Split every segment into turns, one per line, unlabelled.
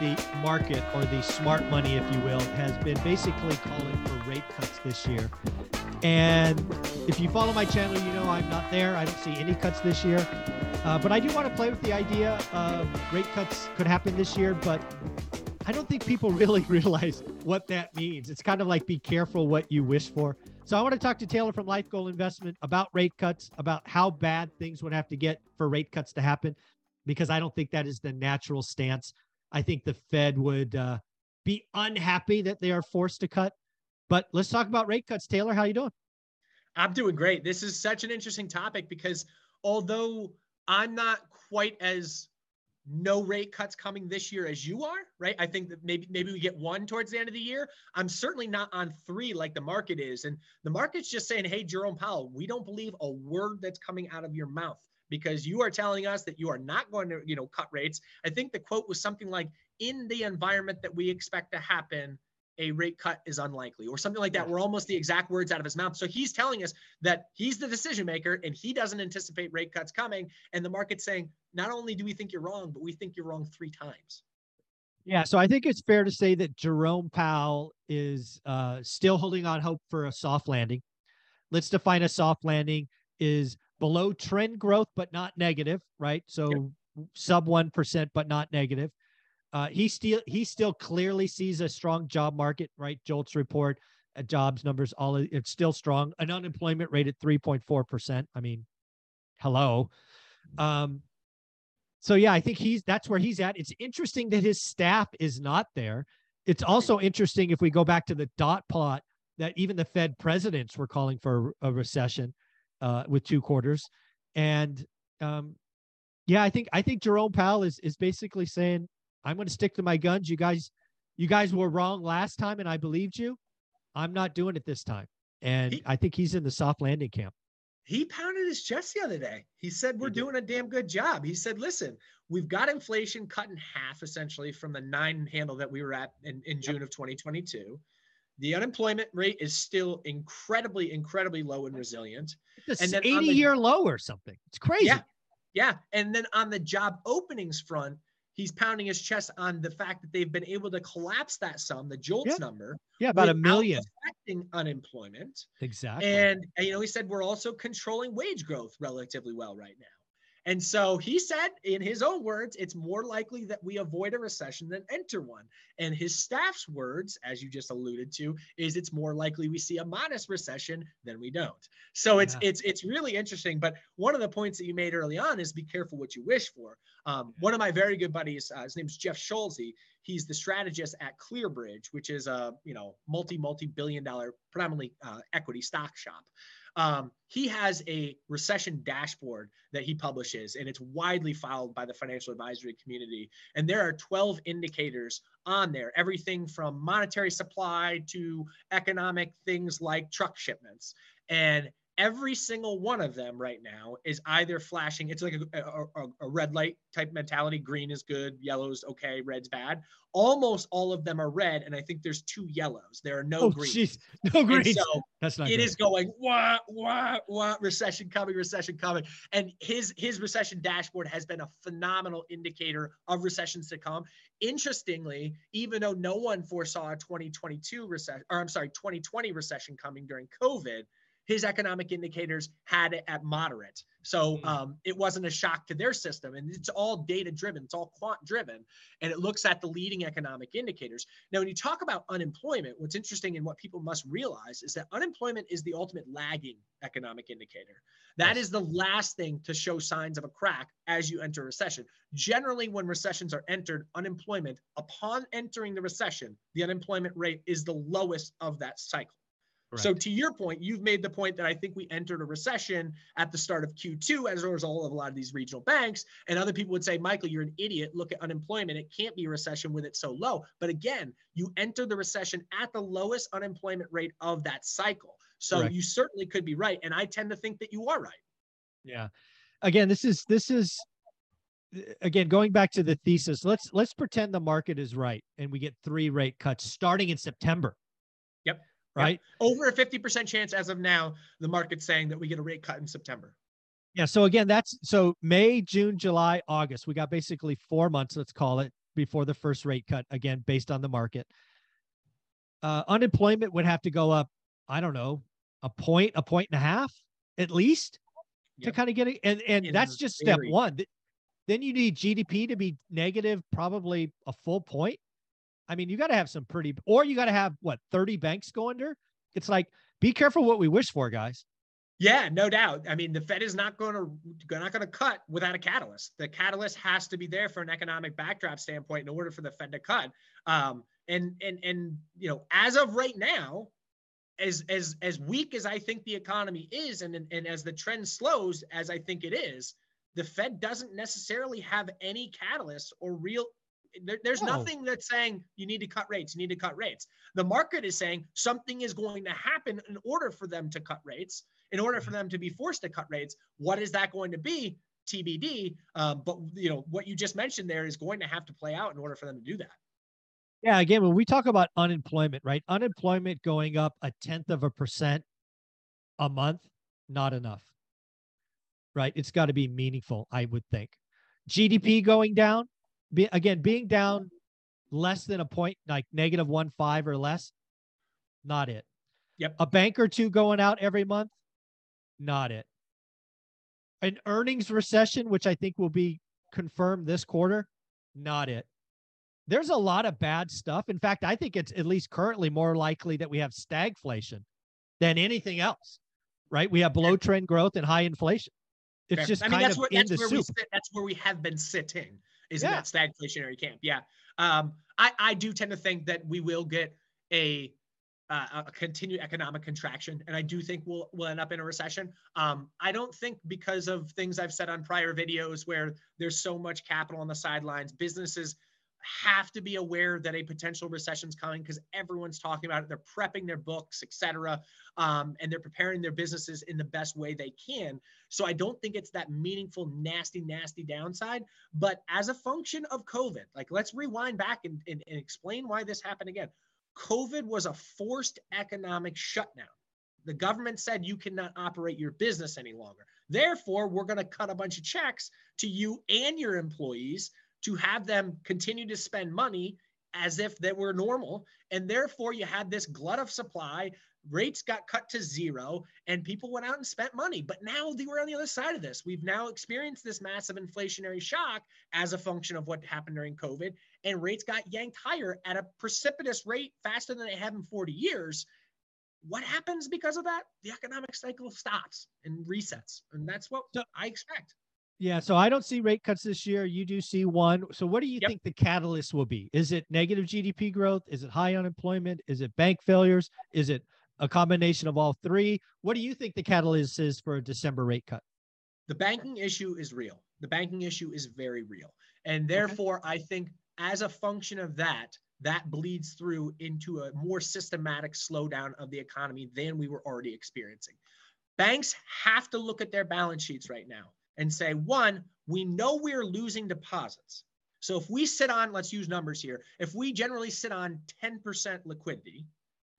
The market, or the smart money, if you will, has been basically calling for rate cuts this year. And if you follow my channel, you know I'm not there. I don't see any cuts this year. Uh, but I do want to play with the idea of rate cuts could happen this year, but I don't think people really realize what that means. It's kind of like be careful what you wish for. So I want to talk to Taylor from Life Goal Investment about rate cuts, about how bad things would have to get for rate cuts to happen, because I don't think that is the natural stance. I think the Fed would uh, be unhappy that they are forced to cut. But let's talk about rate cuts. Taylor, how you doing?
I'm doing great. This is such an interesting topic because although I'm not quite as no rate cuts coming this year as you are, right? I think that maybe maybe we get one towards the end of the year. I'm certainly not on three like the market is. And the market's just saying, hey, Jerome Powell, we don't believe a word that's coming out of your mouth because you are telling us that you are not going to, you know, cut rates. I think the quote was something like, in the environment that we expect to happen, a rate cut is unlikely or something like that. We're almost the exact words out of his mouth. So he's telling us that he's the decision maker and he doesn't anticipate rate cuts coming. And the market's saying, not only do we think you're wrong, but we think you're wrong three times.
Yeah, so I think it's fair to say that Jerome Powell is uh, still holding on hope for a soft landing. Let's define a soft landing is below trend growth, but not negative, right? So yep. sub 1%, but not negative. Uh, he still he still clearly sees a strong job market, right? JOLTS report, uh, jobs numbers, all it's still strong. An unemployment rate at 3.4 percent. I mean, hello. Um, so yeah, I think he's that's where he's at. It's interesting that his staff is not there. It's also interesting if we go back to the dot plot that even the Fed presidents were calling for a recession uh, with two quarters, and um, yeah, I think I think Jerome Powell is is basically saying I'm going to stick to my guns. You guys, you guys were wrong last time, and I believed you. I'm not doing it this time. And he, I think he's in the soft landing camp.
He pounded his chest the other day. He said, We're he doing a damn good job. He said, Listen, we've got inflation cut in half essentially from the nine handle that we were at in, in June of 2022. The unemployment rate is still incredibly, incredibly low and resilient.
It's and 80 the, year low or something. It's crazy.
Yeah. Yeah. And then on the job openings front, he's pounding his chest on the fact that they've been able to collapse that sum, the JOLTS
yeah.
number.
Yeah, about a million.
Affecting unemployment.
Exactly.
And, and, you know, he said we're also controlling wage growth relatively well right now. And so he said, in his own words, it's more likely that we avoid a recession than enter one. And his staff's words, as you just alluded to, is it's more likely we see a modest recession than we don't. So it's yeah. it's it's really interesting. But one of the points that you made early on is be careful what you wish for. Um, one of my very good buddies, uh, his name's Jeff Schulze. He's the strategist at ClearBridge, which is a you know multi multi billion dollar predominantly uh, equity stock shop. Um, he has a recession dashboard that he publishes, and it's widely followed by the financial advisory community. And there are 12 indicators on there, everything from monetary supply to economic things like truck shipments. And every single one of them right now is either flashing it's like a, a, a, red light type mentality green is good yellow's okay red's bad. Almost all of them are red and i think there's two yellows. There are no oh, greens.
no greens.
so that's not it good. is going wah wah wah recession coming recession coming. And his his recession dashboard has been a phenomenal indicator of recessions to come. Interestingly even though no one foresaw a 2022 recession or i'm sorry 2020 recession coming during covid his economic indicators had it at moderate. So hmm. um, it wasn't a shock to their system. And it's all data driven, it's all quant driven. And it looks at the leading economic indicators. Now, when you talk about unemployment, what's interesting and what people must realize is that unemployment is the ultimate lagging economic indicator. That is the last thing to show signs of a crack as you enter a recession. Generally, when recessions are entered, unemployment, upon entering the recession, the unemployment rate is the lowest of that cycle. So to your point, you've made the point that I think we entered a recession at the start of Q2 as a result of a lot of these regional banks. And other people would say, Michael, you're an idiot. Look at unemployment. It can't be a recession with it so low. But again, you enter the recession at the lowest unemployment rate of that cycle. So you certainly could be right. And I tend to think that you are right.
Yeah. Again, this is this is again going back to the thesis. Let's let's pretend the market is right and we get three rate cuts starting in September. Right?
Over a 50% chance as of now, the market's saying that we get a rate cut in September.
Yeah. So again, that's so May, June, July, August. We got basically four months, let's call it, before the first rate cut, again, based on the market. Uh, unemployment would have to go up, I don't know, a point, a point and a half at least yep. to kind of get it. And, and In that's just step one. Then you need GDP to be negative, probably a full point. I mean, you got to have some pretty, or you got to have what, 30 banks go under? It's like, be careful what we wish for, guys.
Yeah, no doubt. I mean, the Fed is not going to not going to cut without a catalyst. The catalyst has to be there for an economic backdrop standpoint in order for the Fed to cut. Um, and and and you know, as of right now, as as as weak as I think the economy is, and and as the trend slows, as I think it is, the Fed doesn't necessarily have any catalyst or real there, there's oh. nothing that's saying you need to cut rates, you need to cut rates. The market is saying something is going to happen in order for them to cut rates, in order for mm-hmm. them to be forced to cut rates. What is that going to be? TBD. Um, but you know what you just mentioned there is going to have to play out in order for them to do that.
Yeah, again, when we talk about unemployment, right? Unemployment going up a tenth of a percent a month, not enough. Right? It's got to be meaningful, I would think. GDP going down, be, again, being down less than a point, like negative one five or less, not it.
Yep.
A bank or two going out every month, not it. An earnings recession, which I think will be confirmed this quarter, not it. There's a lot of bad stuff. In fact, I think it's at least currently more likely that we have stagflation than anything else. Right? We have below trend growth and high inflation. It's Fair. just I mean, that's where, that's
where we sit, that's where we have been sitting is yeah. in that stagflationary camp. Yeah. Um, I, I do tend to think that we will get a uh, a continued economic contraction, and I do think we'll we'll end up in a recession. Um, I don't think because of things I've said on prior videos where there's so much capital on the sidelines, businesses have to be aware that a potential recession is coming because everyone's talking about it. They're prepping their books, etc., um, and they're preparing their businesses in the best way they can. So I don't think it's that meaningful, nasty, nasty downside. But as a function of COVID, like let's rewind back and, and, and explain why this happened again. COVID was a forced economic shutdown. The government said you cannot operate your business any longer. Therefore, we're going to cut a bunch of checks to you and your employees to have them continue to spend money as if they were normal. And therefore, you had this glut of supply. Rates got cut to zero, and people went out and spent money. But now they were on the other side of this. We've now experienced this massive inflationary shock as a function of what happened during COVID, and rates got yanked higher at a precipitous rate faster than they have in 40 years. What happens because of that? The economic cycle stops and resets. And that's what so, I expect.
Yeah, so I don't see rate cuts this year. You do see one. So what do you yep. think the catalyst will be? Is it negative GDP growth? Is it high unemployment? Is it bank failures? Is it a combination of all three? What do you think the catalyst is for a December rate cut?
The banking issue is real. The banking issue is very real. And therefore, okay. I think as a function of that, that bleeds through into a more systematic slowdown of the economy than we were already experiencing. Banks have to look at their balance sheets right now and say, one, we know we're losing deposits. So if we sit on, let's use numbers here, if we generally sit on 10% liquidity,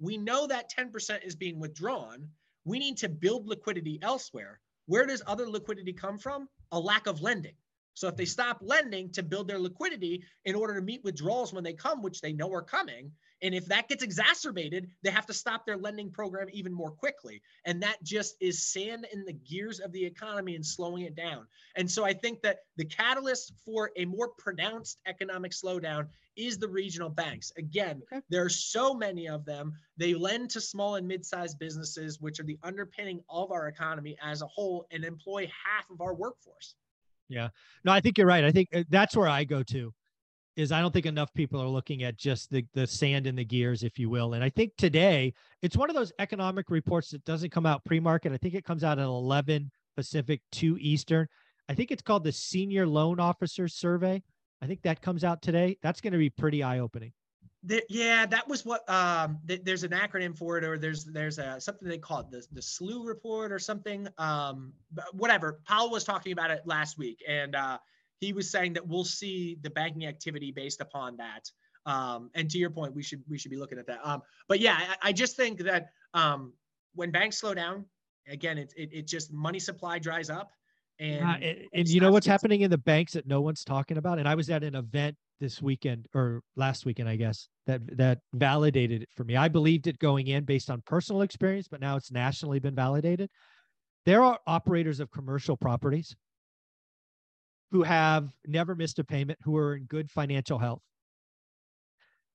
we know that 10% is being withdrawn. We need to build liquidity elsewhere. Where does other liquidity come from? A lack of lending. So if they stop lending to build their liquidity in order to meet withdrawals when they come, which they know are coming, and if that gets exacerbated, they have to stop their lending program even more quickly. And that just is sand in the gears of the economy and slowing it down. And so I think that the catalyst for a more pronounced economic slowdown is the regional banks. Again, okay. there are so many of them. They lend to small and mid-sized businesses, which are the underpinning of our economy as a whole and employ half of our workforce.
Yeah. No, I think you're right. I think uh, that's where I go to is I don't think enough people are looking at just the the sand in the gears, if you will. And I think today it's one of those economic reports that doesn't come out pre-market. I think it comes out at 11 Pacific, 2 Eastern. I think it's called the Senior Loan Officers Survey. I think that comes out today. That's going to be pretty eye-opening.
The, yeah, that was what um, th- there's an acronym for it, or there's there's a something they call it the the SLU report or something. Um, whatever. Powell was talking about it last week, and uh, he was saying that we'll see the banking activity based upon that. Um, and to your point, we should we should be looking at that. Um, but yeah, I, I just think that um, when banks slow down, again, it, it it just money supply dries up. And,
uh, and, and you know what's happening in the banks that no one's talking about? And I was at an event this weekend or last weekend, I guess, that that validated it for me. I believed it going in based on personal experience, but now it's nationally been validated. There are operators of commercial properties who have never missed a payment, who are in good financial health,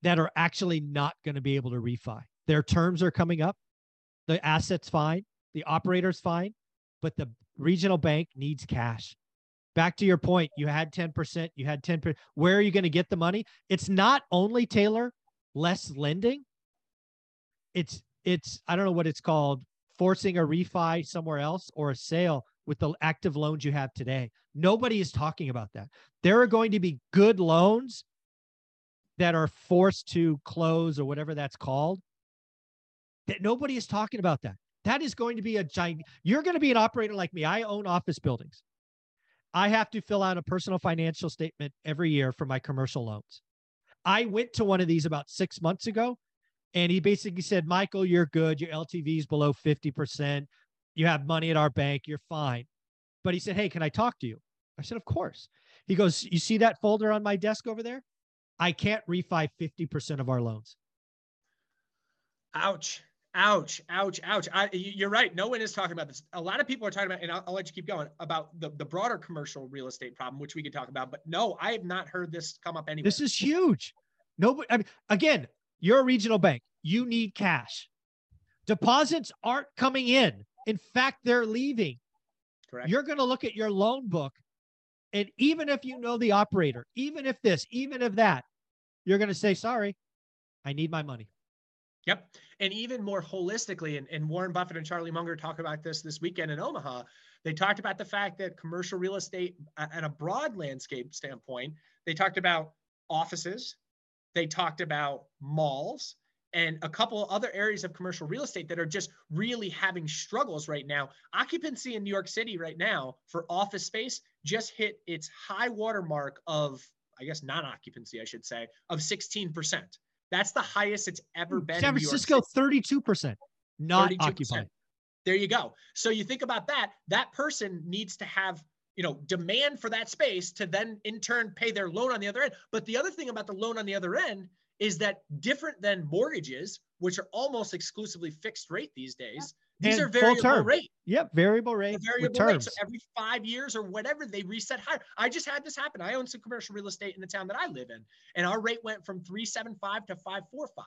that are actually not going to be able to refi. Their terms are coming up. The asset's fine, the operator's fine, but the regional bank needs cash back to your point, you had 10%, you had 10%. Where are you going to get the money? It's not only Taylor less lending. It's it's I don't know what it's called, forcing a refi somewhere else or a sale with the active loans you have today. Nobody is talking about that. There are going to be good loans that are forced to close or whatever that's called. That nobody is talking about that. That is going to be a giant. You're going to be an operator like me. I own office buildings. I have to fill out a personal financial statement every year for my commercial loans. I went to one of these about six months ago, and he basically said, Michael, you're good. Your LTV is below 50%. You have money at our bank. You're fine. But he said, Hey, can I talk to you? I said, Of course. He goes, You see that folder on my desk over there? I can't refi 50% of our loans.
Ouch. Ouch, ouch, ouch. I, you're right. No one is talking about this. A lot of people are talking about, and I'll, I'll, let you keep going about the, the broader commercial real estate problem, which we could talk about. But no, I have not heard this come up anywhere.
This is huge. Nobody, I mean, again, you're a regional bank. You need cash. Deposits aren't coming in. In fact, they're leaving.
Correct.
You're going to look at your loan book. And even if you know the operator, even if this, even if that, you're going to say, sorry, I need my money.
Yep. And even more holistically, and, and, Warren Buffett and Charlie Munger talk about this this weekend in Omaha. They talked about the fact that commercial real estate, at a broad landscape standpoint, they talked about offices, they talked about malls, and a couple other areas of commercial real estate that are just really having struggles right now. Occupancy in New York City right now for office space just hit its high water mark of, I guess, non occupancy, I should say, of 16%. That's the highest it's ever been.
San Francisco, 32%, not 32%. occupied.
There you go. So you think about that, that person needs to have you know demand for that space to then in turn pay their loan on the other end but the other thing about the loan on the other end is that different than mortgages which are almost exclusively fixed rate these days these and are variable rate.
Yep, variable rate.
variable rate. So every five years or whatever, they reset higher. I just had this happen. I own some commercial real estate in the town that I live in, and our rate went from three seven five to five four five.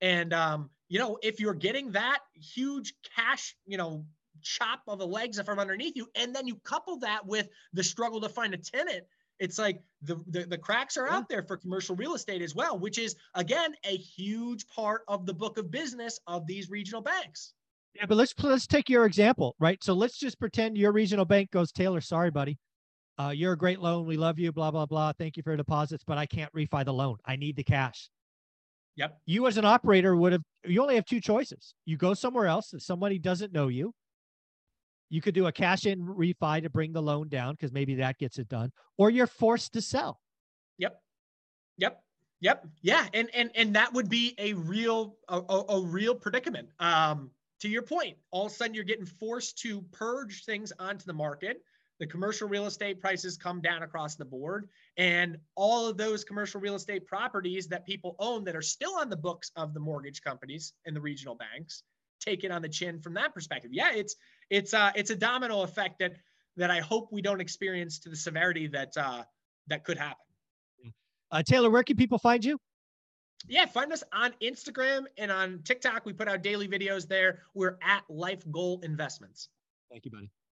And um, you know, if you're getting that huge cash, you know, chop of the legs from underneath you, and then you couple that with the struggle to find a tenant, it's like the, the, the cracks are out there for commercial real estate as well, which is again a huge part of the book of business of these regional banks.
Yeah, but let's let's take your example, right? So let's just pretend your regional bank goes, Taylor, sorry, buddy. Uh, you're a great loan. We love you, blah, blah, blah. Thank you for your deposits, but I can't refi the loan. I need the cash.
Yep.
You as an operator would have you only have two choices. You go somewhere else if somebody doesn't know you. You could do a cash in refi to bring the loan down because maybe that gets it done, or you're forced to sell.
Yep. Yep. Yep. Yeah. And and and that would be a real a, a, a real predicament. Um, to your point, all of a sudden you're getting forced to purge things onto the market. The commercial real estate prices come down across the board, and all of those commercial real estate properties that people own that are still on the books of the mortgage companies and the regional banks take it on the chin from that perspective. Yeah, it's it's uh it's a domino effect that that I hope we don't experience to the severity that uh that could happen.
Uh, Taylor, where can people find you?
Yeah, find us on Instagram and on TikTok. We put out daily videos there. We're at Life Goal Investments.
Thank you, buddy.